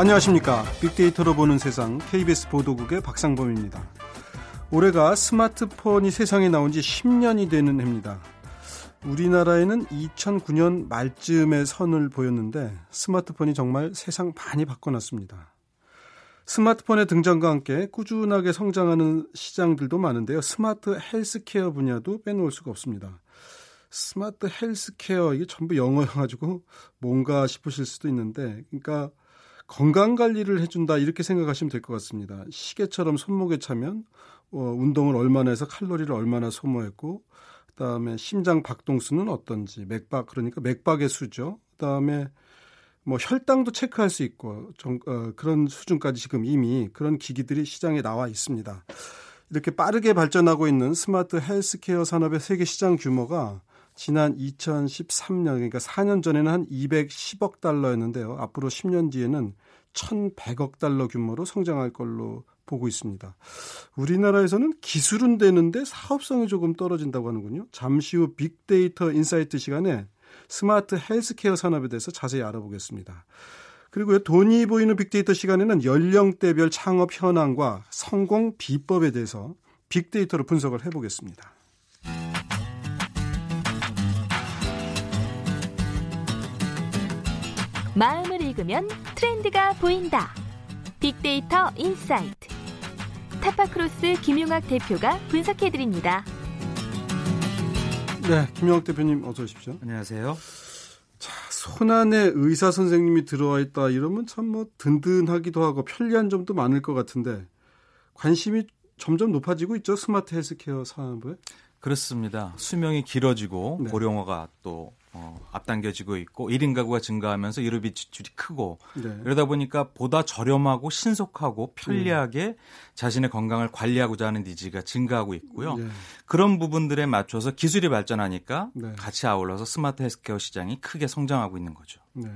안녕하십니까. 빅데이터로 보는 세상 KBS 보도국의 박상범입니다. 올해가 스마트폰이 세상에 나온 지 10년이 되는 해입니다. 우리나라에는 2009년 말쯤에 선을 보였는데 스마트폰이 정말 세상 많이 바꿔놨습니다. 스마트폰의 등장과 함께 꾸준하게 성장하는 시장들도 많은데요. 스마트 헬스케어 분야도 빼놓을 수가 없습니다. 스마트 헬스케어 이게 전부 영어여가지고 뭔가 싶으실 수도 있는데, 그러니까 건강 관리를 해준다 이렇게 생각하시면 될 것 같습니다. 시계처럼 손목에 차면 어, 운동을 얼마나 해서 칼로리를 얼마나 소모했고, 그다음에 심장 박동수는 어떤지, 맥박 그러니까 맥박의 수죠. 그다음에 뭐 혈당도 체크할 수 있고 정, 어, 그런 수준까지 지금 이미 그런 기기들이 시장에 나와 있습니다. 이렇게 빠르게 발전하고 있는 스마트 헬스케어 산업의 세계 시장 규모가 지난 2013년 그러니까 4년 전에는 한 210억 달러였는데요. 앞으로 10년 뒤에는 1,100억 달러 규모로 성장할 걸로 보고 있습니다. 우리나라에서는 기술은 되는데 사업성이 조금 떨어진다고 하는군요. 잠시 후 빅데이터 인사이트 시간에 스마트 헬스케어 산업에 대해서 자세히 알아보겠습니다. 그리고 돈이 보이는 빅데이터 시간에는 연령대별 창업 현황과 성공 비법에 대해서 빅데이터로 분석을 해보겠습니다. 마음을 읽으면 트렌드가 보인다. 빅데이터 인사이트. 타파크로스 김용학 대표가 분석해드립니다. 네, 김용학 대표님 어서 오십시오. 안녕하세요. 자, 손안에 의사 선생님이 들어와 있다 이러면 참 뭐 든든하기도 하고 편리한 점도 많을 것 같은데 관심이 점점 높아지고 있죠 스마트 헬스케어 산업에. 그렇습니다. 수명이 길어지고 네. 고령화가 또 어, 앞당겨지고 있고 1인 가구가 증가하면서 의료비 지출이 크고 네. 그러다 보니까 보다 저렴하고 신속하고 편리하게 네. 자신의 건강을 관리하고자 하는 needs가 증가하고 있고요. 네. 그런 부분들에 맞춰서 기술이 발전하니까 네. 같이 아울러서 스마트 헬스케어 시장이 크게 성장하고 있는 거죠. 네.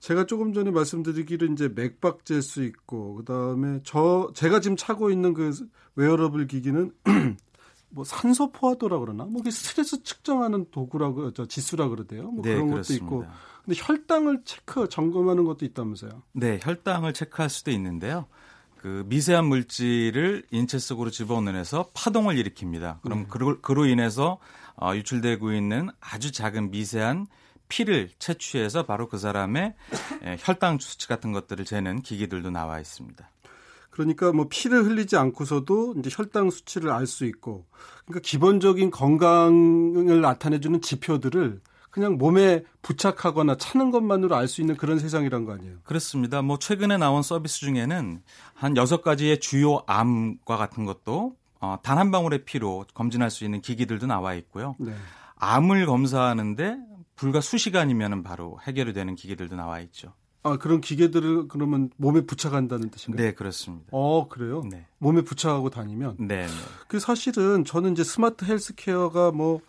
제가 조금 전에 말씀드리기를 이제 맥박 잴수 있고 그다음에 저 제가 지금 차고 있는 그 웨어러블 기기는 뭐 산소 포화도라 그러나 뭐 스트레스 측정하는 도구라고 저 지수라 그러대요. 뭐 네, 그런 그렇습니다. 것도 있고. 근데 혈당을 체크 점검하는 것도 있다면서요. 네, 혈당을 체크할 수도 있는데요. 그 미세한 물질을 인체 속으로 집어넣어서 파동을 일으킵니다. 그럼 네. 그로, 그로 인해서 어, 유출되고 있는 아주 작은 미세한 피를 채취해서 바로 그 사람의 혈당 수치 같은 것들을 재는 기기들도 나와 있습니다. 그러니까 뭐 피를 흘리지 않고서도 이제 혈당 수치를 알 수 있고 그러니까 기본적인 건강을 나타내주는 지표들을 그냥 몸에 부착하거나 차는 것만으로 알 수 있는 그런 세상이란 거 아니에요? 그렇습니다. 뭐 최근에 나온 서비스 중에는 한 여섯 가지의 주요 암과 같은 것도 어, 단 한 방울의 피로 검진할 수 있는 기기들도 나와 있고요. 네. 암을 검사하는데 불과 수시간이면 바로 해결이 되는 기기들도 나와 있죠. 아, 그런 기계들을 그러면 몸에 부착한다는 뜻인가요? 네, 그렇습니다. 어, 그래요? 네. 몸에 부착하고 다니면? 네, 네. 그 사실은 저는 이제 스마트 헬스케어가 뭐,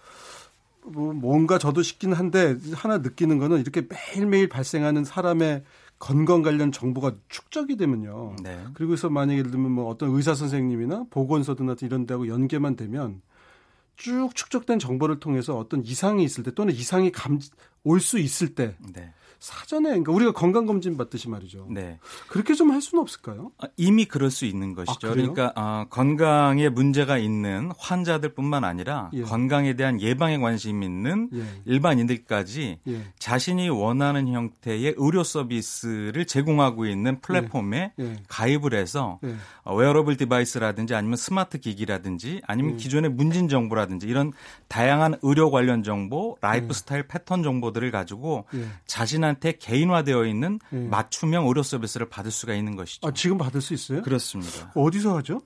뭐, 뭔가 저도 싶긴 한데 하나 느끼는 거는 이렇게 매일매일 발생하는 사람의 건강 관련 정보가 축적이 되면요. 네. 그리고서 만약에 예를 들면 뭐 어떤 의사 선생님이나 보건소나 이런 데하고 연계만 되면 쭉 축적된 정보를 통해서 어떤 이상이 있을 때 또는 이상이 감, 올 수 있을 때 네. 사전에 그러니까 우리가 건강 검진 받듯이 말이죠. 네. 그렇게 좀 할 수는 없을까요? 아, 이미 그럴 수 있는 것이죠. 아, 그러니까 어, 건강에 문제가 있는 환자들뿐만 아니라 예. 건강에 대한 예방에 관심 있는 예. 일반인들까지 예. 자신이 원하는 형태의 의료 서비스를 제공하고 있는 플랫폼에 예. 예. 가입을 해서 예. 어, wearable device라든지 아니면 스마트 기기라든지 아니면 기존의 문진 정보라든지 이런 다양한 의료 관련 정보, 라이프 스타일 패턴 정보들을 가지고 자신한 국민한테 개인화되어 있는 네. 맞춤형 의료 서비스를 받을 수가 있는 것이죠. 아, 지금 받을 수 있어요? 그렇습니다. 어디서 하죠?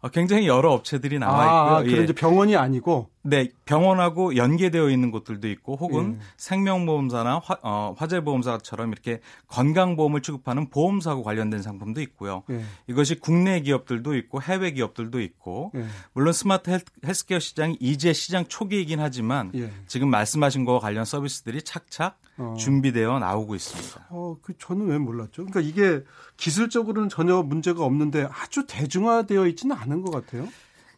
어, 굉장히 여러 업체들이 나와 아, 있고요. 그런 예. 병원이 아니고 네, 병원하고 연계되어 있는 곳들도 있고 혹은 예. 생명보험사나 화, 어, 화재보험사처럼 이렇게 건강보험을 취급하는 보험사하고 관련된 상품도 있고요. 예. 이것이 국내 기업들도 있고 해외 기업들도 있고 예. 물론 스마트 헬스 케어 시장이 이제 시장 초기이긴 하지만 예. 지금 말씀하신 거와 관련 서비스들이 착착 어. 준비되어 나오고 있습니다. 어, 그 저는 왜 몰랐죠? 그러니까 이게 기술적으로는 전혀 문제가 없는데 아주 대중화되어 있지는 않은 것 같아요.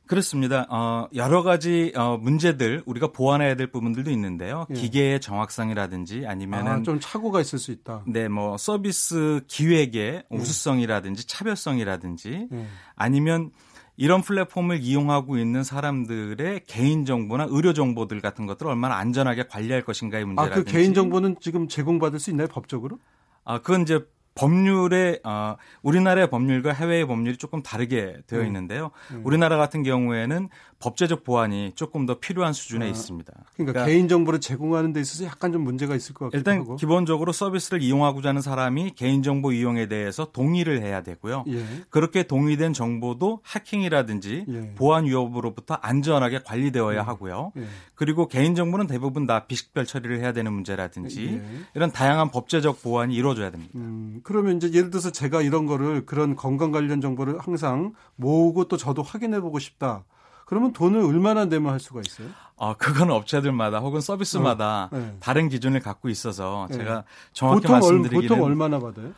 그렇습니다. 어, 여러 가지 어, 문제들 우리가 보완해야 될 부분들도 있는데요. 예. 기계의 정확성이라든지 아니면은 아, 좀 착오가 있을 수 있다. 네, 뭐 서비스 기획의 예. 우수성이라든지 차별성이라든지 예. 아니면 이런 플랫폼을 이용하고 있는 사람들의 개인 정보나 의료 정보들 같은 것들을 얼마나 안전하게 관리할 것인가의 문제라든지. 아, 그 개인 정보는 지금 제공받을 수 있나요, 법적으로? 아, 그건 이제 법률의 어, 우리나라의 법률과 해외의 법률이 조금 다르게 되어 네. 있는데요. 음. 우리나라 같은 경우에는 법제적 보완이 조금 더 필요한 수준에 아, 있습니다. 그러니까, 그러니까, 개인 정보를 제공하는 데 있어서 약간 좀 문제가 있을 것 같기도 일단 하고. 기본적으로 서비스를 이용하고자 하는 사람이 개인 정보 이용에 대해서 동의를 해야 되고요. 예. 그렇게 동의된 정보도 해킹이라든지 예. 보안 위협으로부터 안전하게 관리되어야 예. 하고요. 예. 그리고 개인 정보는 대부분 다 비식별 처리를 해야 되는 문제라든지 예. 이런 다양한 법제적 보완이 이루어져야 됩니다. 음, 그러면 이제 예를 들어서 제가 이런 거를 그런 건강 관련 정보를 항상 모으고 또 저도 확인해 보고 싶다. 그러면 돈을 얼마나 내면 할 수가 있어요? 아, 그건 업체들마다 혹은 서비스마다 어, 네. 다른 기준을 갖고 있어서 네. 제가 정확히 보통 말씀드리기는 보통 얼마나 받아요?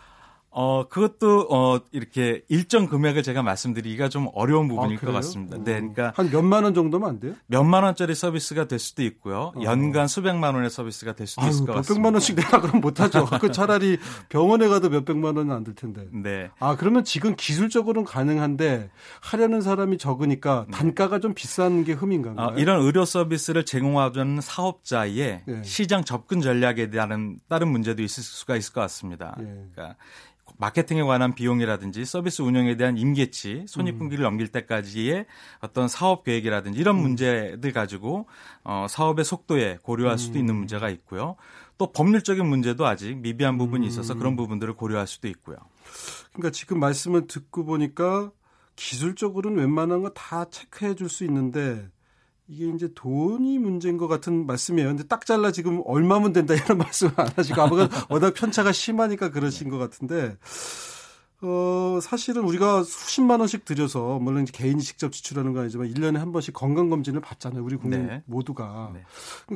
어, 그것도, 어, 이렇게 일정 금액을 제가 말씀드리기가 좀 어려운 부분일 아, 것 같습니다. 네. 그러니까. 한 몇만 원 정도면 안 돼요? 몇만 원짜리 서비스가 될 수도 있고요. 어. 연간 수백만 원의 서비스가 될 수도 아유, 있을 것 같습니다. 몇백만 원씩 내라 그럼 못하죠. 그 차라리 병원에 가도 몇백만 원은 안될 텐데. 네. 아, 그러면 지금 기술적으로는 가능한데 하려는 사람이 적으니까 네. 단가가 좀 비싼 게 흠인가요? 아, 이런 의료 서비스를 제공하는 사업자의 네. 시장 접근 전략에 대한 다른 문제도 있을 수가 있을 것 같습니다. 네. 그러니까 마케팅에 관한 비용이라든지 서비스 운영에 대한 임계치, 손익분기를 음. 넘길 때까지의 어떤 사업 계획이라든지 이런 음. 문제들 가지고 어, 사업의 속도에 고려할 수도 음. 있는 문제가 있고요. 또 법률적인 문제도 아직 미비한 부분이 있어서 그런 음. 부분들을 고려할 수도 있고요. 그러니까 지금 말씀을 듣고 보니까 기술적으로는 웬만한 거 다 체크해 줄 수 있는데 이게 이제 돈이 문제인 것 같은 말씀이에요. 근데 딱 잘라 지금 얼마면 된다 이런 말씀 안 하시고 아무가 워낙 편차가 심하니까 그러신 것 같은데 어, 사실은 우리가 수십만 원씩 들여서, 물론 이제 개인이 직접 지출하는 건 아니지만 1년에 한 번씩 건강 검진을 받잖아요. 우리 국민 네. 모두가. 네.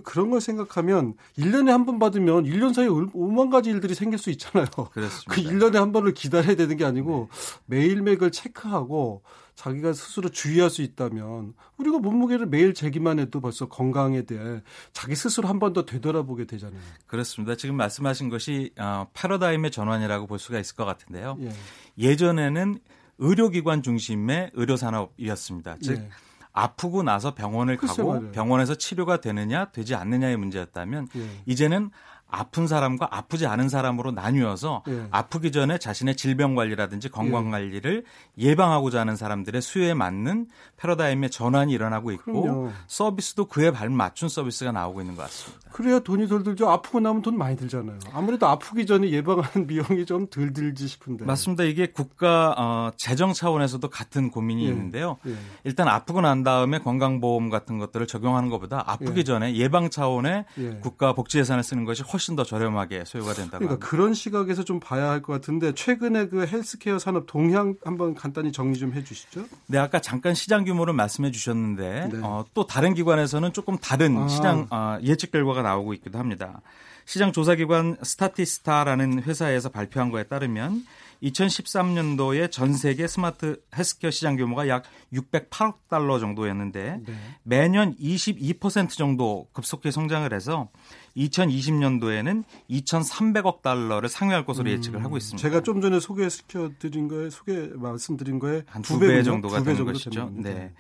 그런 걸 생각하면 1년에 한 번 받으면 1년 사이에 5만 가지 일들이 생길 수 있잖아요. 그렇습니다. 그 1년에 한 번을 기다려야 되는 게 아니고 네. 매일매일 그걸 체크하고 자기가 스스로 주의할 수 있다면 우리가 몸무게를 매일 재기만 해도 벌써 건강에 대해 자기 스스로 한 번 더 되돌아보게 되잖아요. 그렇습니다. 지금 말씀하신 것이 어, 패러다임의 전환이라고 볼 수가 있을 것 같은데요. 예. 예전에는 의료기관 중심의 의료산업이었습니다. 즉 예. 아프고 나서 병원을 가고 말이에요. 병원에서 치료가 되느냐 되지 않느냐의 문제였다면 예. 이제는 아픈 사람과 아프지 않은 사람으로 나뉘어서 예. 아프기 전에 자신의 질병 관리라든지 건강 예. 관리를 예. 방하고자 하는 사람들의 수요에 맞는 패러다임의 전환이 일어나고 있고 그럼요. 서비스도 그에 발맞춘 서비스가 나오고 있는 것 같습니다. 그래야 돈이 덜 들죠. 아프고 나면 돈 많이 들잖아요. 아무래도 아프기 전에 예방하는 비용이 좀 덜 들지 싶은데. 맞습니다. 이게 국가 어, 재정 차원에서도 같은 고민이 예. 있는데요. 예. 일단 아프고 난 다음에 건강보험 같은 것들을 적용하는 것보다 아프기 예. 전에 예방 차원의 국가 복지 예산을 쓰는 것이 훨씬 훨씬 더 저렴하게 소요가 된다고 그러니까 합니다. 그런 시각에서 좀 봐야 할 것 같은데 최근에 그 헬스케어 산업 동향 한번 간단히 정리 좀 해주시죠. 네, 아까 잠깐 시장 규모를 말씀해 주셨는데 네. 어, 또 다른 기관에서는 조금 다른 아. 시장 어, 예측 결과가 나오고 있기도 합니다. 시장 조사기관 스타티스타라는 회사에서 발표한 거에 따르면 2013년도에 전 세계 스마트 헬스케어 시장 규모가 약 608억 달러 정도였는데 네. 매년 22% 정도 급속히 성장을 해서 2020년도에는 2,300억 달러를 상회할 것으로 음, 예측을 하고 있습니다. 제가 좀 전에 소개시켜 드린 거에 소개 말씀드린 거에 한 두 배 정도가 두배 되는 것이죠. 네.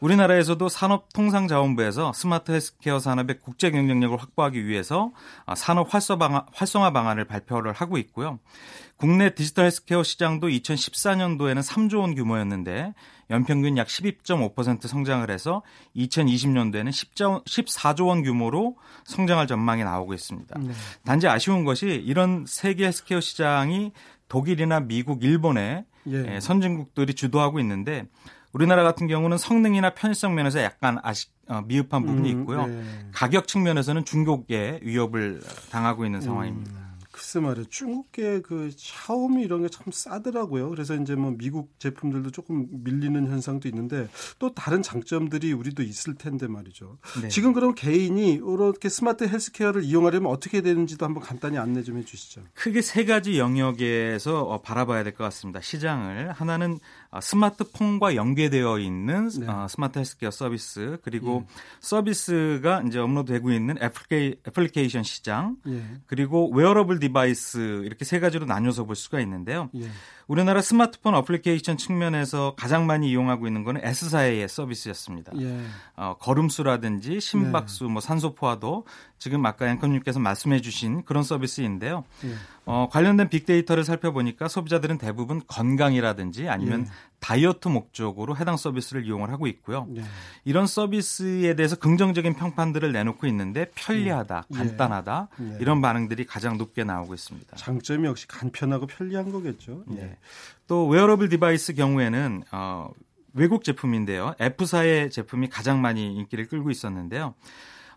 우리나라에서도 산업통상자원부에서 스마트 헬스케어 산업의 국제 경쟁력을 확보하기 위해서 아, 산업 활성화 방안을 발표를 하고 있고요. 국내 디지털 헬스케어 시장도 2014년도에는 3조 원 규모였는데 연평균 약 12.5% 성장을 해서 2020년도에는 10조, 14조 원 규모로 성장할 전망이 나오고 있습니다. 네. 단지 아쉬운 것이 이런 세계 헬스케어 시장이 독일이나 미국, 일본의 예. 예. 선진국들이 주도하고 있는데 우리나라 같은 경우는 성능이나 편의성 면에서 약간 아쉽 어, 미흡한 부분이 음, 있고요. 음, 네. 가격 측면에서는 중국의 위협을 당하고 있는 상황입니다. 음. 글쎄 말이에요. 중국계 그 샤오미 이런 게 참 싸더라고요. 그래서 이제 뭐 미국 제품들도 조금 밀리는 현상도 있는데 또 다른 장점들이 우리도 있을 텐데 말이죠. 네. 지금 그럼 개인이 이렇게 스마트 헬스케어를 이용하려면 어떻게 되는지도 한번 간단히 안내 좀 해주시죠. 크게 세 가지 영역에서 어, 바라봐야 될 것 같습니다. 시장을 하나는 어, 스마트폰과 연계되어 있는 네. 어, 스마트 헬스케어 서비스 그리고 예. 서비스가 이제 업로드되고 있는 애플리케이션 시장 예. 그리고 wearable device 이렇게 세 가지로 나뉘어서 볼 수가 있는데요. 예. 우리나라 스마트폰 어플리케이션 측면에서 가장 많이 이용하고 있는 거는 S사의 서비스였습니다. 예. 어, 걸음수라든지 심박수, 네. 뭐 산소포화도 지금 아까 앵커님께서 말씀해 주신 그런 서비스인데요. 예. 어, 관련된 빅데이터를 살펴보니까 소비자들은 대부분 건강이라든지 아니면 예. 다이어트 목적으로 해당 서비스를 이용을 하고 있고요. 예. 이런 서비스에 대해서 긍정적인 평판들을 내놓고 있는데 편리하다, 예. 간단하다 예. 이런 반응들이 가장 높게 나오고 있습니다. 장점이 역시 간편하고 편리한 거겠죠. 네. 또 wearable device 경우에는 어, 외국 제품인데요. F사의 제품이 가장 많이 인기를 끌고 있었는데요.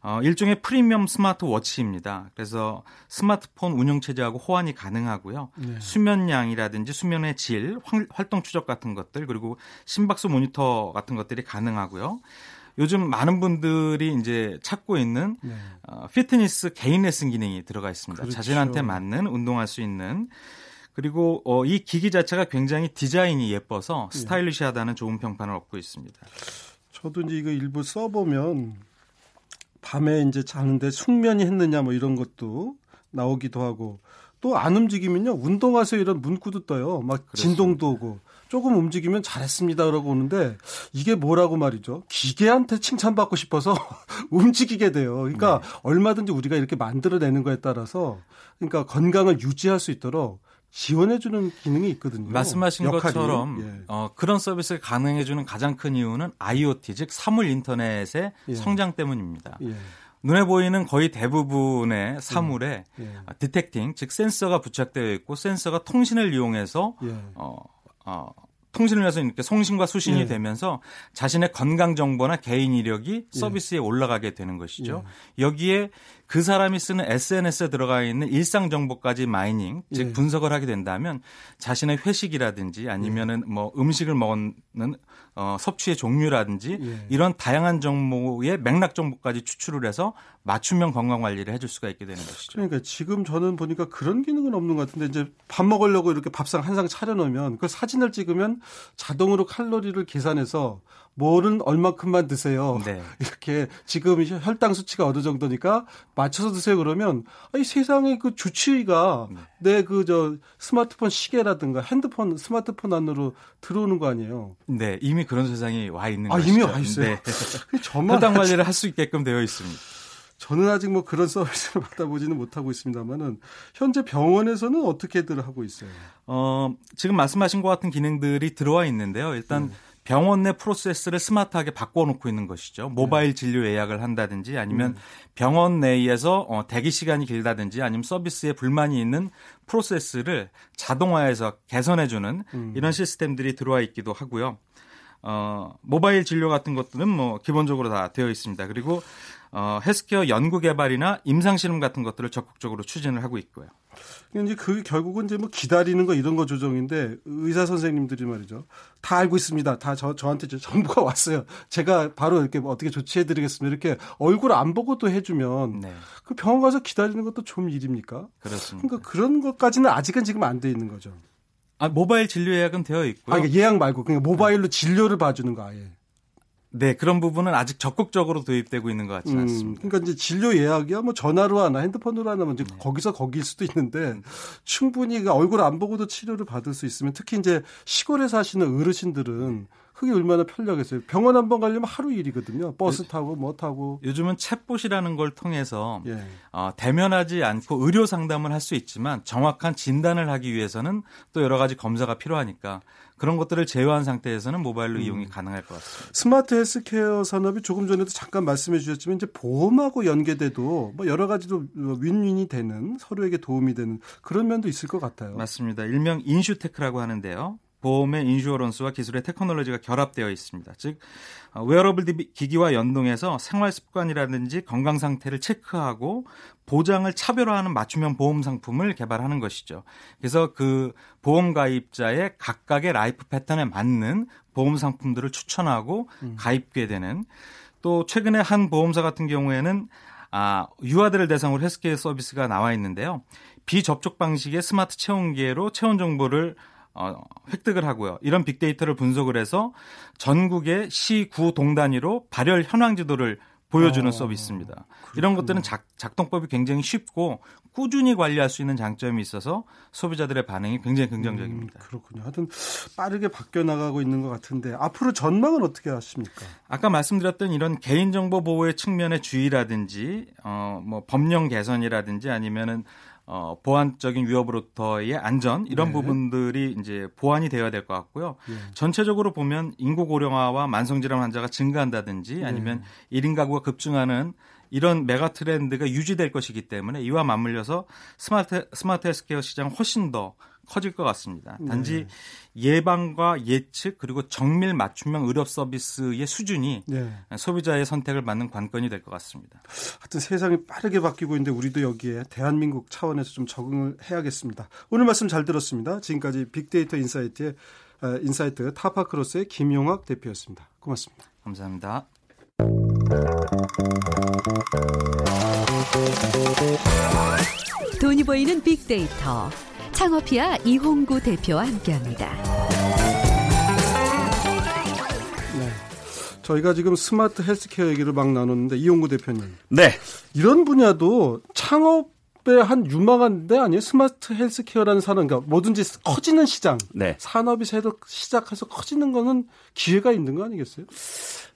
어, 일종의 프리미엄 스마트워치입니다. 그래서 스마트폰 운영 체제하고 호환이 가능하고요. 네. 수면량이라든지 수면의 질, 활동 추적 같은 것들 그리고 심박수 모니터 같은 것들이 가능하고요. 요즘 많은 분들이 이제 찾고 있는 네. 어, 피트니스 개인 레슨 기능이 들어가 있습니다. 그렇죠. 자신한테 맞는 운동할 수 있는 그리고 어, 이 기기 자체가 굉장히 디자인이 예뻐서 네. 스타일리시하다는 좋은 평판을 얻고 있습니다. 저도 이제 이거 일부 써보면 밤에 이제 자는데 숙면이 했느냐 뭐 이런 것도 나오기도 하고 또 안 움직이면요 운동하세요 이런 문구도 떠요 막 그렇습니다. 진동도 오고 조금 움직이면 잘했습니다 라고 오는데 이게 뭐라고 말이죠 기계한테 칭찬받고 싶어서 움직이게 돼요 그러니까 네. 얼마든지 우리가 이렇게 만들어내는 거에 따라서 그러니까 건강을 유지할 수 있도록 지원해주는 기능이 있거든요. 말씀하신 역할이. 것처럼 예. 어, 그런 서비스를 가능해주는 가장 큰 이유는 IoT 즉 사물 인터넷의 예. 성장 때문입니다. 예. 눈에 보이는 거의 대부분의 사물에 예. 예. 디텍팅 즉 센서가 부착되어 있고 센서가 통신을 이용해서 예. 어, 어, 통신을 해서 이렇게 송신과 수신이 예. 되면서 자신의 건강 정보나 개인 이력이 서비스에 예. 올라가게 되는 것이죠. 예. 여기에 그 사람이 쓰는 SNS에 들어가 있는 일상 정보까지 마이닝, 즉 예. 분석을 하게 된다면 자신의 회식이라든지 아니면은 뭐 음식을 먹는 어, 섭취의 종류라든지 예. 이런 다양한 정보의 맥락 정보까지 추출을 해서 맞춤형 건강 관리를 해줄 수가 있게 되는 것이죠. 그러니까 지금 저는 보니까 그런 기능은 없는 것 같은데 이제 밥 먹으려고 이렇게 밥상 한 상 차려놓으면 그 사진을 찍으면 자동으로 칼로리를 계산해서 뭐는 얼마큼만 드세요. 네. 이렇게 지금 혈당 수치가 어느 정도니까 맞춰서 드세요 그러면 아니 세상에 그 주치의가 네. 내그 저 스마트폰 시계라든가 핸드폰 스마트폰 안으로 들어오는 거 아니에요. 네, 이미 그런 세상이 와 있는 아, 것이죠. 이미 와 있어요. 네. 저만 혈당 관리를 할 수 있게끔 되어 있습니다. 저는 아직 뭐 그런 서비스를 받아보지는 못하고 있습니다만은 현재 병원에서는 어떻게들 하고 있어요? 어, 지금 말씀하신 것 같은 기능들이 들어와 있는데요. 일단 네. 병원 내 프로세스를 스마트하게 바꿔놓고 있는 것이죠. 모바일 네. 진료 예약을 한다든지 아니면 음. 병원 내에서 어, 대기 시간이 길다든지 아니면 서비스에 불만이 있는 프로세스를 자동화해서 개선해주는 음. 이런 시스템들이 들어와 있기도 하고요. 어, 모바일 진료 같은 것들은 뭐 기본적으로 다 되어 있습니다. 그리고 어, 헬스케어 연구 개발이나 임상 실험 같은 것들을 적극적으로 추진을 하고 있고요. 이제 그 결국은 이제 뭐 기다리는 거 이런 거 조정인데 의사 선생님들이 말이죠. 다 알고 있습니다. 다 저, 저한테 정보가 왔어요. 제가 바로 이렇게 뭐 어떻게 조치해 드리겠습니다. 이렇게 얼굴 안 보고 또 해주면 네. 그 병원 가서 기다리는 것도 좀 일입니까? 그렇습니다. 그러니까 그런 것까지는 아직은 지금 안 돼 있는 거죠. 아, 모바일 진료 예약은 되어 있고요. 아, 그러니까 예약 말고 그냥 모바일로 진료를 봐주는 거 아예. 네, 그런 부분은 아직 적극적으로 도입되고 있는 것 같지는 음, 않습니다. 그러니까 이제 진료 예약이야 뭐 전화로 하나 핸드폰으로 하나 이제 네. 거기서 거길 수도 있는데 충분히 얼굴 안 보고도 치료를 받을 수 있으면 특히 이제 시골에 사시는 어르신들은 그게 얼마나 편리하겠어요. 병원 한 번 가려면 하루 일이거든요. 버스 타고 뭐 타고. 요즘은 챗봇이라는 걸 통해서 예. 어, 대면하지 않고 의료 상담을 할 수 있지만 정확한 진단을 하기 위해서는 또 여러 가지 검사가 필요하니까 그런 것들을 제외한 상태에서는 모바일로 음. 이용이 가능할 것 같습니다. 스마트 헬스케어 산업이 조금 전에도 잠깐 말씀해 주셨지만 이제 보험하고 연계돼도 뭐 여러 가지로 윈윈이 되는 서로에게 도움이 되는 그런 면도 있을 것 같아요. 맞습니다. 일명 insurtech라고 하는데요. 보험의 insurance와 기술의 technology가 결합되어 있습니다. 즉 웨어러블 기기와 연동해서 생활 습관이라든지 건강 상태를 체크하고 보장을 차별화하는 맞춤형 보험 상품을 개발하는 것이죠. 그래서 그 보험 가입자의 각각의 라이프 패턴에 맞는 보험 상품들을 추천하고 음. 가입케 되는 또 최근에 한 보험사 같은 경우에는 아, 유아들을 대상으로 헬스케어 서비스가 나와 있는데요. 비접촉 방식의 스마트 체온계로 체온 정보를 어, 획득을 하고요. 이런 빅데이터를 분석을 해서 전국의 시, 구, 동 단위로 발열 현황 지도를 보여주는 어, 서비스입니다. 그렇구나. 이런 것들은 작, 작동법이 굉장히 쉽고 꾸준히 관리할 수 있는 장점이 있어서 소비자들의 반응이 굉장히 긍정적입니다. 음, 그렇군요. 하여튼 빠르게 바뀌어 나가고 있는 것 같은데 앞으로 전망은 어떻게 하십니까? 아까 말씀드렸던 이런 개인정보 보호의 측면의 주의라든지 어, 뭐 법령 개선이라든지 아니면은 어, 보안적인 위협으로부터의 안전 이런 네. 부분들이 이제 보완이 되어야 될 것 같고요. 네. 전체적으로 보면 인구 고령화와 만성 질환 환자가 증가한다든지 네. 아니면 네. 1인 가구가 급증하는 이런 메가 트렌드가 유지될 것이기 때문에 이와 맞물려서 스마트 스마트 헬스케어 시장 훨씬 더 커질 것 같습니다. 단지 네. 예방과 예측 그리고 정밀 맞춤형 의료 서비스의 수준이 네. 소비자의 선택을 받는 관건이 될 것 같습니다. 하여튼 세상이 빠르게 바뀌고 있는데 우리도 여기에 대한민국 차원에서 좀 적응을 해야겠습니다. 오늘 말씀 잘 들었습니다. 지금까지 빅데이터 인사이트의 어, 인사이트 타파크로스의 김용학 대표였습니다. 고맙습니다. 감사합니다. 돈이 보이는 빅데이터 창업피아 이홍구 대표와 함께합니다. 네. 저희가 지금 스마트 헬스케어 얘기를 막 나눴는데 이홍구 대표님. 네. 이런 분야도 창업의 한 유망한 데 아니에요? 스마트 헬스케어라는 산업, 그러니까 뭐든지 커지는 시장. 네. 산업이 새로 시작해서 커지는 거는 기회가 있는 거 아니겠어요?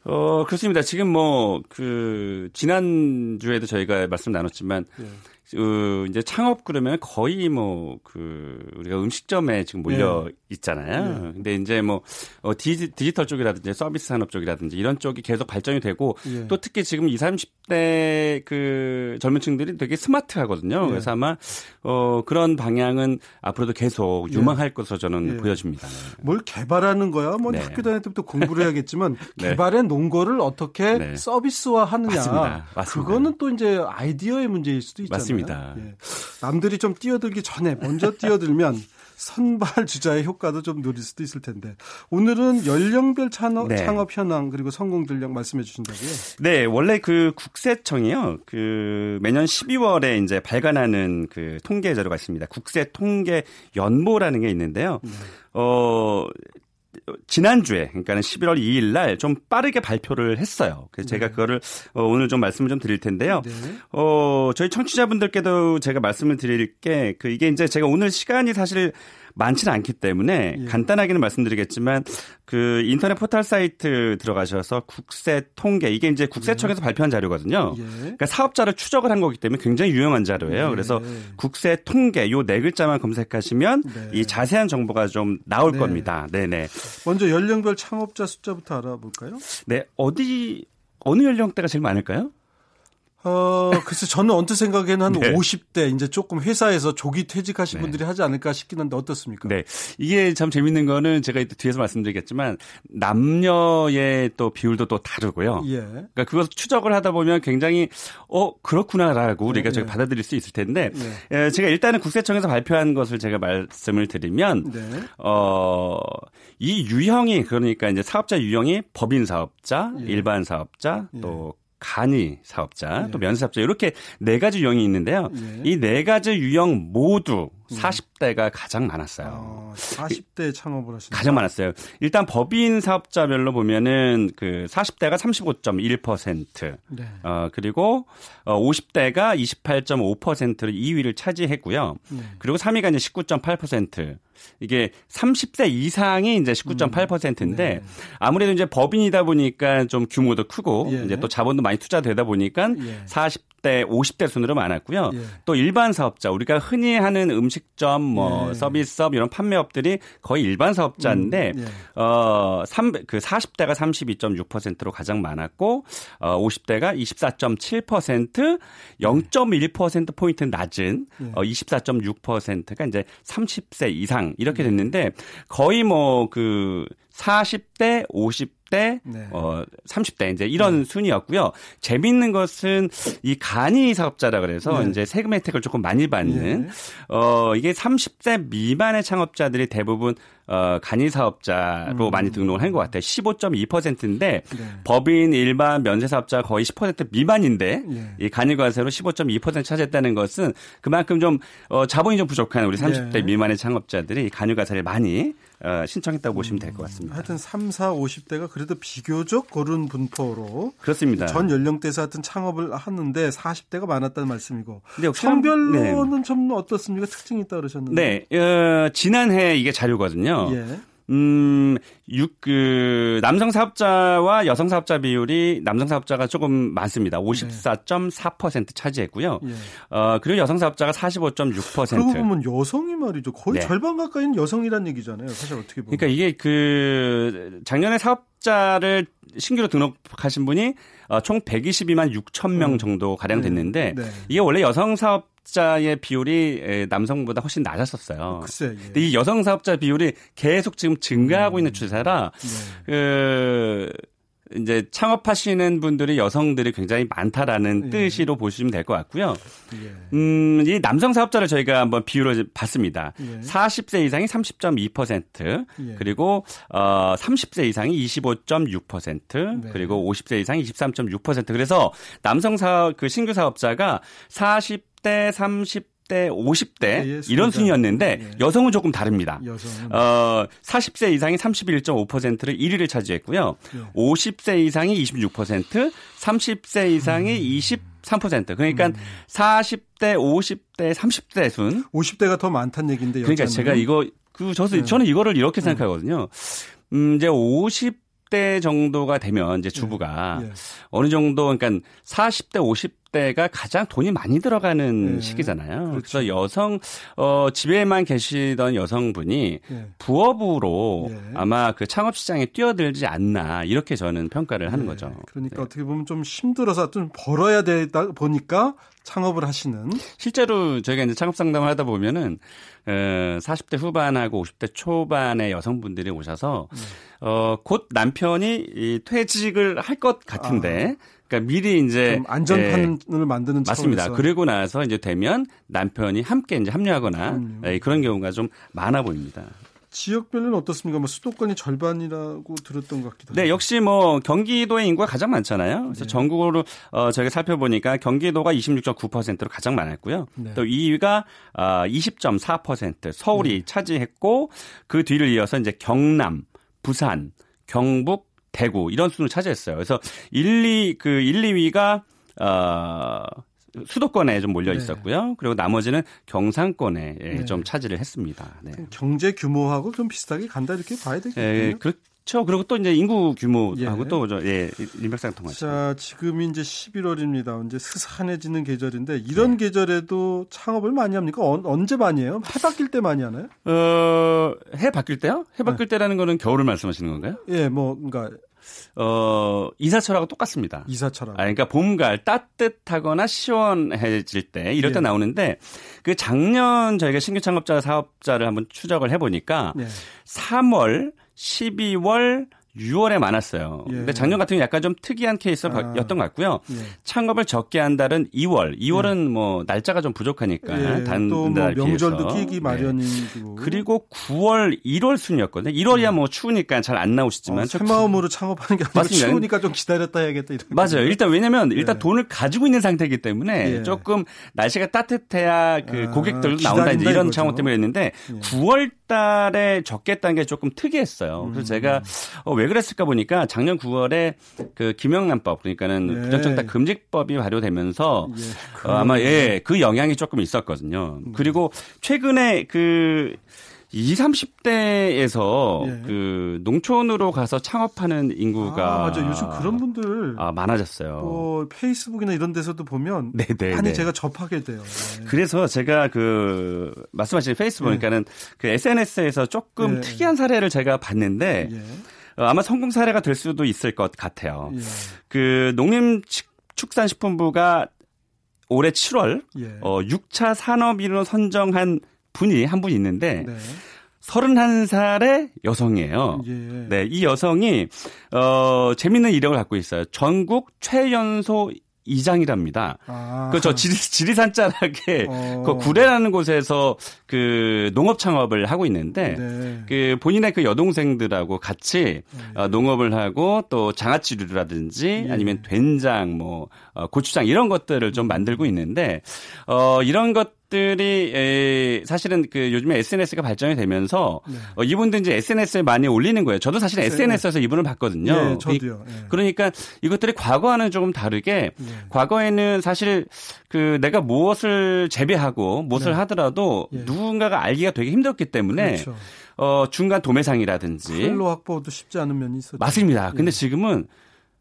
어, 그렇습니다. 지금 뭐, 그, 지난 주에도 저희가 말씀 나눴지만, 네. 그 이제 창업 그러면 거의 뭐 그 우리가 음식점에 지금 몰려 네. 있잖아요. 네. 근데 이제 뭐 어, 디지, 디지털 쪽이라든지 서비스 산업 쪽이라든지 이런 쪽이 계속 발전이 되고 네. 또 특히 지금 20, 30대 그 젊은 층들이 되게 스마트하거든요. 네. 그래서 아마 어 그런 방향은 앞으로도 계속 네. 유망할 것으로 저는 네. 보여집니다. 뭘 개발하는 거야? 뭐 학교 다닐 때부터 공부를 해야겠지만 개발해 놓은 거를 어떻게 서비스화 하느냐. 맞습니다. 맞습니다. 그거는 또 이제 아이디어의 문제일 수도 있잖아요. 맞습니다. 맞습니다. 예. 남들이 좀 뛰어들기 전에 먼저 뛰어들면 선발 주자의 효과도 좀 누릴 수도 있을 텐데 오늘은 연령별 창업, 네. 창업 현황 그리고 성공 전략 말씀해 주신다고요? 네, 원래 그 국세청이요. 그 매년 12월에 이제 발간하는 그 통계 자료가 있습니다. 국세 통계 연보라는 게 있는데요. 네. 어 지난주에 그러니까는 11월 2일 날 좀 빠르게 발표를 했어요. 그래서 제가 네. 그거를 어, 오늘 좀 말씀을 좀 드릴 텐데요. 네. 어, 저희 청취자분들께도 제가 말씀을 드릴 게 그 이게 이제 제가 오늘 시간이 사실 많지는 않기 때문에 예. 간단하게는 말씀드리겠지만 그 인터넷 포털 사이트 들어가셔서 국세 통계 이게 이제 국세청에서 예. 발표한 자료거든요. 예. 그러니까 사업자를 추적을 한 거기 때문에 굉장히 유용한 자료예요. 예. 그래서 국세 통계 요 네 글자만 검색하시면 네. 이 자세한 정보가 좀 나올 네. 겁니다. 네네. 먼저 연령별 창업자 숫자부터 알아볼까요? 네 어디 어느 연령대가 제일 많을까요? 어, 글쎄 저는 언뜻 생각에는 한 네. 50대 이제 조금 회사에서 조기 퇴직하신 네. 분들이 하지 않을까 싶긴 한데 어떻습니까? 네. 이게 참 재밌는 거는 제가 뒤에서 말씀드리겠지만 남녀의 또 비율도 또 다르고요. 예. 그러니까 그것을 추적을 하다 보면 굉장히 어, 그렇구나라고 우리가 네. 받아들일 수 있을 텐데 예. 예, 제가 일단은 국세청에서 발표한 것을 제가 말씀을 드리면 네. 어, 이 유형이 그러니까 이제 사업자 유형이 법인 사업자, 예. 일반 사업자, 또 예. 간이 사업자, 예. 또 면사업자 이렇게 네 가지 유형이 있는데요. 예. 이네 가지 유형 모두 40대가 가장 많았어요. 어, 40대 창업을 하신 가장 많았어요. 일단 법인 사업자별로 보면은 그 40대가 35.1%, 네. 어 그리고 어 50대가 28.5%를 2위를 차지했고요. 네. 그리고 3위가 이제 19.8%. 이게 30세 이상이 이제 19.8%인데 음. 네. 아무래도 이제 법인이다 보니까 좀 규모도 크고 예. 이제 또 자본도 많이 투자되다 보니까 예. 40 40대, 50대 순으로 많았고요. 예. 또 일반 사업자, 우리가 흔히 하는 음식점, 뭐 예. 서비스업 이런 판매업들이 거의 일반 사업자인데 음, 예. 어, 3, 그 40대가 32.6%로 가장 많았고 어, 50대가 24.7%, 0.1% 포인트 낮은 예. 어, 24.6%가 이제 30세 이상 이렇게 됐는데 거의 뭐 그 40대, 50 대, 네. 어 30대 이제 이런 네. 순이었고요. 재미있는 것은 이 간이 사업자라 그래서 네. 이제 세금 혜택을 조금 많이 받는 네. 어 이게 30대 미만의 창업자들이 대부분 어, 간이 사업자로 음. 많이 등록을 한 것 같아요. 15.2%인데 네. 법인 일반 면세 사업자 거의 10% 미만인데 네. 이 간이 과세로 15.2% 차지했다는 것은 그만큼 좀 어, 자본이 좀 부족한 우리 30대 네. 미만의 창업자들이 간이 과세를 많이 어, 신청했다고 보시면 될 것 같습니다. 하여튼 3, 4, 50대가 그래도 비교적 고른 분포로 그렇습니다. 전 연령대에서 하여튼 창업을 하는데 40대가 많았다는 말씀이고 성별로는 네. 좀 어떻습니까? 특징이 있다 그러셨는데. 네. 어, 지난해 이게 자료거든요. 예. 음, 육, 그, 남성 사업자와 여성 사업자 비율이 남성 사업자가 조금 많습니다. 54.4% 차지했고요. 예. 어, 그리고 여성 사업자가 45.6%. 그러고 보면 여성이 말이죠. 거의 네. 절반 가까이는 여성이란 얘기잖아요. 사실 어떻게 보면. 그러니까 이게 그, 작년에 사업자를 신규로 등록하신 분이 어, 총 122만 6천 명 음. 정도 가량 됐는데 네. 네. 이게 원래 여성 사업 자의 비율이 남성보다 훨씬 낮았었어요. 글쎄, 예. 근데 이 여성 사업자 비율이 계속 지금 증가하고 음. 있는 추세라 네. 그 이제 창업하시는 분들이 여성들이 굉장히 많다라는 예. 뜻으로 보시면 될 것 같고요. 예. 음, 이 남성 사업자를 저희가 한번 비율을 봤습니다. 예. 40세 이상이 30.2%, 예. 그리고 어 30세 이상이 25.6%, 네. 그리고 50세 이상이 23.6%. 그래서 남성 사업 그 신규 사업자가 40대 30 40대, 50대 예, 이런 순이었는데 예. 여성은 조금 다릅니다. 여성은. 어, 40세 이상이 31.5%를 1위를 차지했고요. 예. 50세 이상이 26%, 30세 이상이 음. 23%. 그러니까 음. 40대, 50대, 30대 순. 50대가 더 많다는 얘기인데 그러니까 제가 이거 그 저도 네. 저는 이거를 이렇게 음. 생각하거든요. 음, 이제 50 40대 정도가 되면 이제 주부가 예, 예. 어느 정도 그러니까 40대 50대가 가장 돈이 많이 들어가는 예. 시기잖아요. 그렇죠. 그래서 여성 어 집에만 계시던 여성분이 예. 부업으로 예. 아마 그 창업 시장에 뛰어들지 않나 이렇게 저는 평가를 하는 예. 거죠. 그러니까 어떻게 보면 좀 힘들어서 좀 벌어야 되다 보니까 창업을 하시는 실제로 저희가 이제 창업 상담을 하다 보면은 어 40대 후반하고 50대 초반의 여성분들이 오셔서 네. 어, 곧 남편이 이 퇴직을 할 것 같은데 아. 그러니까 미리 이제 안전판을 예, 만드는 맞습니다. 차원에서. 그리고 나서 이제 되면 남편이 함께 이제 합류하거나 음. 예, 그런 경우가 좀 많아 보입니다. 지역별로는 어떻습니까? 뭐 수도권이 절반이라고 들었던 것 같기도 네, 하고. 네, 역시 뭐 경기도의 인구가 가장 많잖아요. 그래서 네. 전국으로 어 저희가 살펴보니까 경기도가 26.9%로 가장 많았고요. 네. 또 2위가 어 20.4% 서울이 네. 차지했고 그 뒤를 이어서 이제 경남, 부산, 경북, 대구 이런 순을 차지했어요. 그래서 1, 2, 그 1, 2위가 어 수도권에 좀 몰려 네. 있었고요. 네. 그리고 나머지는 경상권에 예, 네. 좀 차지를 했습니다. 네. 경제 규모하고 좀 비슷하게 간다 이렇게 봐야 되겠네요. 예, 그렇죠. 그리고 또 이제 인구 규모하고 예. 또 저, 예, 일맥상통하죠. 자, 지금이 이제 11월입니다. 이제 스산해지는 계절인데 이런 네. 계절에도 창업을 많이 합니까? 어, 언제 많이 해요? 해 바뀔 때 많이 하나요? 어, 해 바뀔 때요? 해 바뀔 네. 때라는 거는 겨울을 말씀하시는 건가요? 예, 뭐 그러니까 어, 이사철하고 똑같습니다. 이사철하고. 아, 그러니까 봄, 가을 따뜻하거나 시원해질 때 이럴 때 예. 나오는데 그 작년 저희가 신규 창업자 사업자를 한번 추적을 해 보니까 예. 3월, 12월, 6월에 많았어요. 예. 근데 작년 같은 경우 약간 좀 특이한 케이스였던 아. 것 같고요. 예. 창업을 적게 한 달은 2월. 2월은 예. 뭐 날짜가 좀 부족하니까 예. 단뭐 명절도 끼기 마련이고. 네. 그리고 9월, 1월 순이었거든요. 1월이야 예. 뭐 추우니까 잘 안 나오시지만 어, 새 마음으로 창업하는 게 아니라 맞습니다. 추우니까 좀 기다렸다 해야겠다 이런. 맞아요. 일단 왜냐면 일단 예. 돈을 가지고 있는 상태이기 때문에 조금 날씨가 따뜻해야 그 아, 고객들도 나온다 이제 이런 창업 때문에 했는데 9월 달에 적게 했다는 게 조금 특이했어요. 그래서 음. 제가 어, 왜 그랬을까 보니까 작년 9월에 그 김영란법 그러니까는 네. 부정청탁 금지법이 발효되면서 예, 어, 아마 예, 그 영향이 조금 있었거든요. 음. 그리고 최근에 그 20, 30대에서 예. 그 농촌으로 가서 창업하는 인구가 아, 맞아. 요즘 그런 분들 아, 많아졌어요. 뭐 페이스북이나 이런 데서도 보면 네네, 네, 많이 네. 제가 접하게 돼요. 네. 그래서 제가 그 말씀하신 페이스북 보니까는 네. 그 SNS에서 조금 네. 특이한 사례를 제가 봤는데 예. 어, 아마 성공 사례가 될 수도 있을 것 같아요. 예. 그 농림축산식품부가 올해 7월 예. 어, 6차 산업인으로 선정한 분이 한분 있는데 네. 31살의 여성이에요. 예. 네, 이 여성이 어 재밌는 이력을 갖고 있어요. 전국 최연소 이장이랍니다. 아. 그저 지리, 산 자락에 어. 그 구례라는 곳에서 그 농업 창업을 하고 있는데 네. 그 본인의 그 여동생들하고 같이 네. 어, 농업을 하고 또 장아찌류라든지 예. 아니면 된장 뭐 어, 고추장 이런 것들을 좀 만들고 있는데 어 이런 것 들이 에, 사실은 그 요즘에 SNS가 발전이 되면서 네. 어, 이분들 이제 SNS에 많이 올리는 거예요. 저도 사실 네. SNS에서 이분을 봤거든요. 네, 저도요. 네. 그러니까 이것들이 과거와는 조금 다르게 네. 과거에는 사실 그 내가 무엇을 재배하고 무엇을 네. 하더라도 예. 누군가가 알기가 되게 힘들었기 때문에 그렇죠. 어, 중간 도매상이라든지 필로 확보도 쉽지 않은 면이 있었죠. 맞습니다. 근데 예. 지금은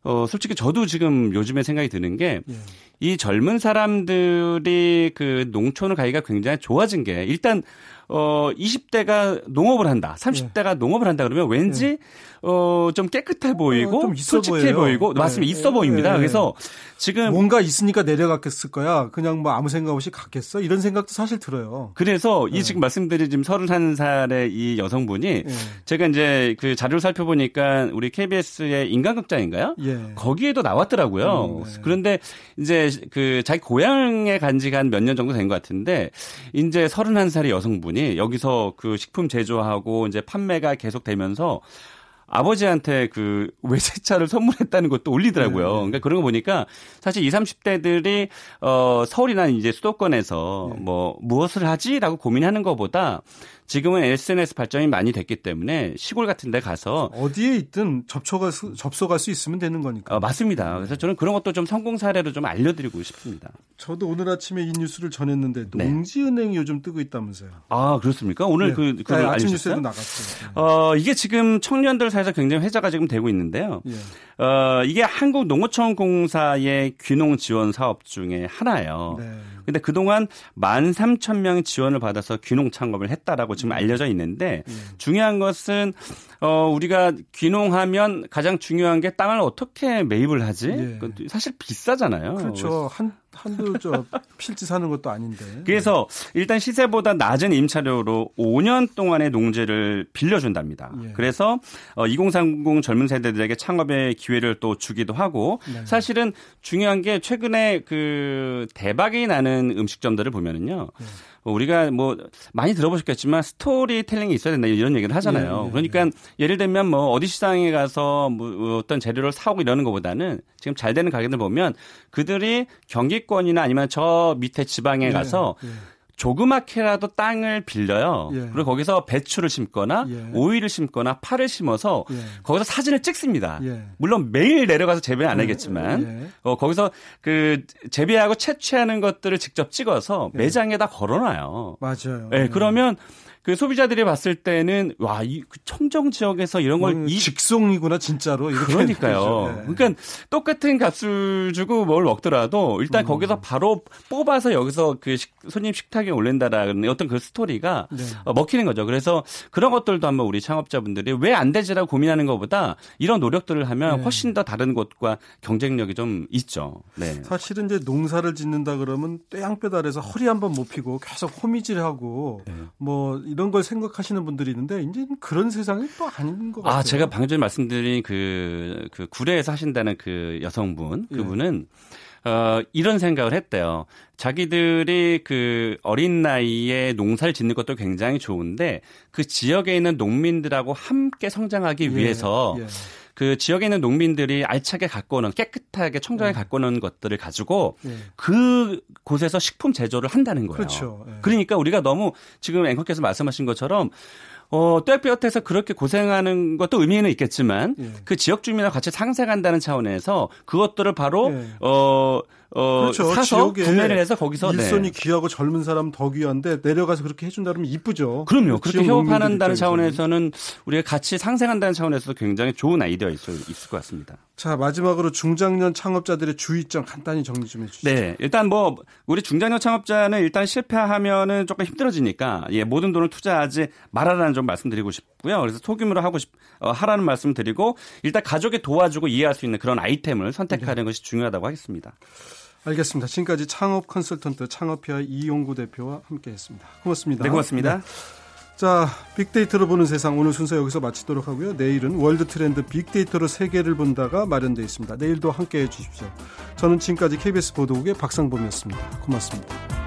어, 솔직히 저도 지금 요즘에 생각이 드는 게, 예. 이 젊은 사람들이 그 농촌을 가기가 굉장히 좋아진 게, 일단, 어, 20대가 농업을 한다, 30대가 예. 농업을 한다 그러면 왠지 예. 어, 좀 깨끗해 보이고, 어, 좀 솔직해 보여요. 보이고, 네. 맞습니다. 있어 네. 보입니다. 네. 그래서 지금. 뭔가 있으니까 내려갔겠을 거야. 그냥 뭐 아무 생각 없이 갔겠어? 이런 생각도 사실 들어요. 그래서 이 네. 지금 말씀드린 지금 31살의 이 여성분이 네. 제가 이제 그 자료 를 살펴보니까 우리 KBS의 인간극장인가요? 예. 거기에도 나왔더라고요. 음, 네. 그런데 이제 그 자기 고향에 간 지가 한 몇 년 정도 된 것 같은데 이제 31살의 여성분이 여기서 그 식품 제조하고 이제 판매가 계속되면서 아버지한테 그 외제차를 선물했다는 것도 올리더라고요. 네, 네. 그러니까 그런 거 보니까 사실 20, 30대들이 어 서울이나 이제 수도권에서 네. 뭐 무엇을 하지라고 고민하는 것보다 지금은 SNS 발전이 많이 됐기 때문에 시골 같은 데 가서 어디에 있든 접촉할 수, 접속할 수 있으면 되는 거니까. 어, 맞습니다. 그래서 저는 그런 것도 좀 성공 사례로 좀 알려드리고 싶습니다. 저도 오늘 아침에 이 뉴스를 전했는데 네. 농지은행이 네. 요즘 뜨고 있다면서요. 아 그렇습니까? 오늘 네. 그 그걸 네, 아침 뉴스에도 나갔어요. 네. 어 이게 지금 청년들 사이에서 굉장히 회자가 지금 되고 있는데요. 예. 어 이게 한국농어촌공사의 귀농 지원 사업 중에 하나예요. 네. 근데 그동안 13,000명 지원을 받아서 귀농 창업을 했다라고 지금 음. 알려져 있는데 음. 중요한 것은 어 우리가 귀농하면 가장 중요한 게 땅을 어떻게 매입을 하지? 예. 사실 비싸잖아요. 그렇죠. 한 한두 저 필지 사는 것도 아닌데. 그래서 일단 시세보다 낮은 임차료로 5년 동안의 농지를 빌려준답니다. 예. 그래서 2030 어, 젊은 세대들에게 창업의 기회를 또 주기도 하고 네. 사실은 중요한 게 최근에 그 대박이 나는 음식점들을 보면은요. 예. 뭐 우리가 뭐 많이 들어보셨겠지만 스토리텔링이 있어야 된다 이런 얘기를 하잖아요. 예, 예, 그러니까 예. 를 들면 뭐 어디 시장에 가서 뭐 어떤 재료를 사오고 이러는 것보다는 지금 잘 되는 가게들 보면 그들이 경기권이나 아니면 저 밑에 지방에 예, 가서 예. 조그맣게라도 땅을 빌려요. 예. 그리고 거기서 배추를 심거나 예. 오이를 심거나 파를 심어서 예. 거기서 사진을 찍습니다. 예. 물론 매일 내려가서 재배 안 예. 하겠지만 예. 어, 거기서 그 재배하고 채취하는 것들을 직접 찍어서 매장에다 걸어놔요. 맞아요. 네, 그러면 그 소비자들이 봤을 때는 와이 그 청정 지역에서 이런 걸이 직송이구나 진짜로 이렇게 그러니까요. 네. 그러니까 똑같은 값을 주고 뭘 먹더라도 일단 음. 거기서 바로 뽑아서 여기서 그 식, 손님 식탁에 올린다라는 어떤 그 스토리가 네. 어, 먹히는 거죠. 그래서 그런 것들도 한번 우리 창업자분들이 왜 안 되지라고 고민하는 것보다 이런 노력들을 하면 네. 훨씬 더 다른 곳과 경쟁력이 좀 있죠. 네. 사실은 이제 농사를 짓는다 그러면 떼양볕 아래서 허리 한번 못 피고 계속 호미질하고 네. 뭐 이런 걸 생각하시는 분들이 있는데 이제 그런 세상이 또 아닌 것 아, 같아요. 아, 제가 방금 전에 말씀드린 그, 그 구례에서 하신다는 그 여성분, 예. 그분은 예. 어, 이런 생각을 했대요. 자기들이 그 어린 나이에 농사를 짓는 것도 굉장히 좋은데 그 지역에 있는 농민들하고 함께 성장하기 예. 위해서 예. 그 지역에 있는 농민들이 알차게 갖고 오는 깨끗하게 청정하게 네. 갖고 오는 것들을 가지고 네. 그 곳에서 식품 제조를 한다는 거예요. 그렇죠. 네. 그러니까 우리가 너무 지금 앵커께서 말씀하신 것처럼 어, 떼뼈트에서 그렇게 고생하는 것도 의미는 있겠지만 예. 그 지역 주민과 같이 상생한다는 차원에서 그것들을 바로 예. 어 어, 그렇죠. 사서 구매를 해서 거기서 일손이 네. 귀하고 젊은 사람 더 귀한데 내려가서 그렇게 해준다 그러면 이쁘죠. 그럼요. 그렇게 협업한다는 차원에서는 우리가 같이 상생한다는 차원에서 굉장히 좋은 아이디어 있을, 있을 것 같습니다. 자 마지막으로 중장년 창업자들의 주의점 간단히 정리 좀 해주시죠. 네, 일단 뭐 우리 중장년 창업자는 일단 실패하면은 조금 힘들어지니까 예 모든 돈을 투자하지 말아라는 좀 말씀드리고 싶고요. 그래서 소규모로 하고 싶 어, 하라는 말씀 드리고 일단 가족이 도와주고 이해할 수 있는 그런 아이템을 선택하는 네. 것이 중요하다고 하겠습니다. 알겠습니다. 지금까지 창업 컨설턴트 창업피아 이용구 대표와 함께했습니다. 고맙습니다. 네, 고맙습니다. 네. 자, 빅데이터로 보는 세상 오늘 순서 여기서 마치도록 하고요. 내일은 월드 트렌드 빅데이터로 세계를 본다가 마련되어 있습니다. 내일도 함께해 주십시오. 저는 지금까지 KBS 보도국의 박상범이었습니다. 고맙습니다.